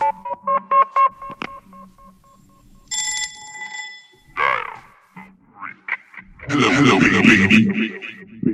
Hello, hello, baby.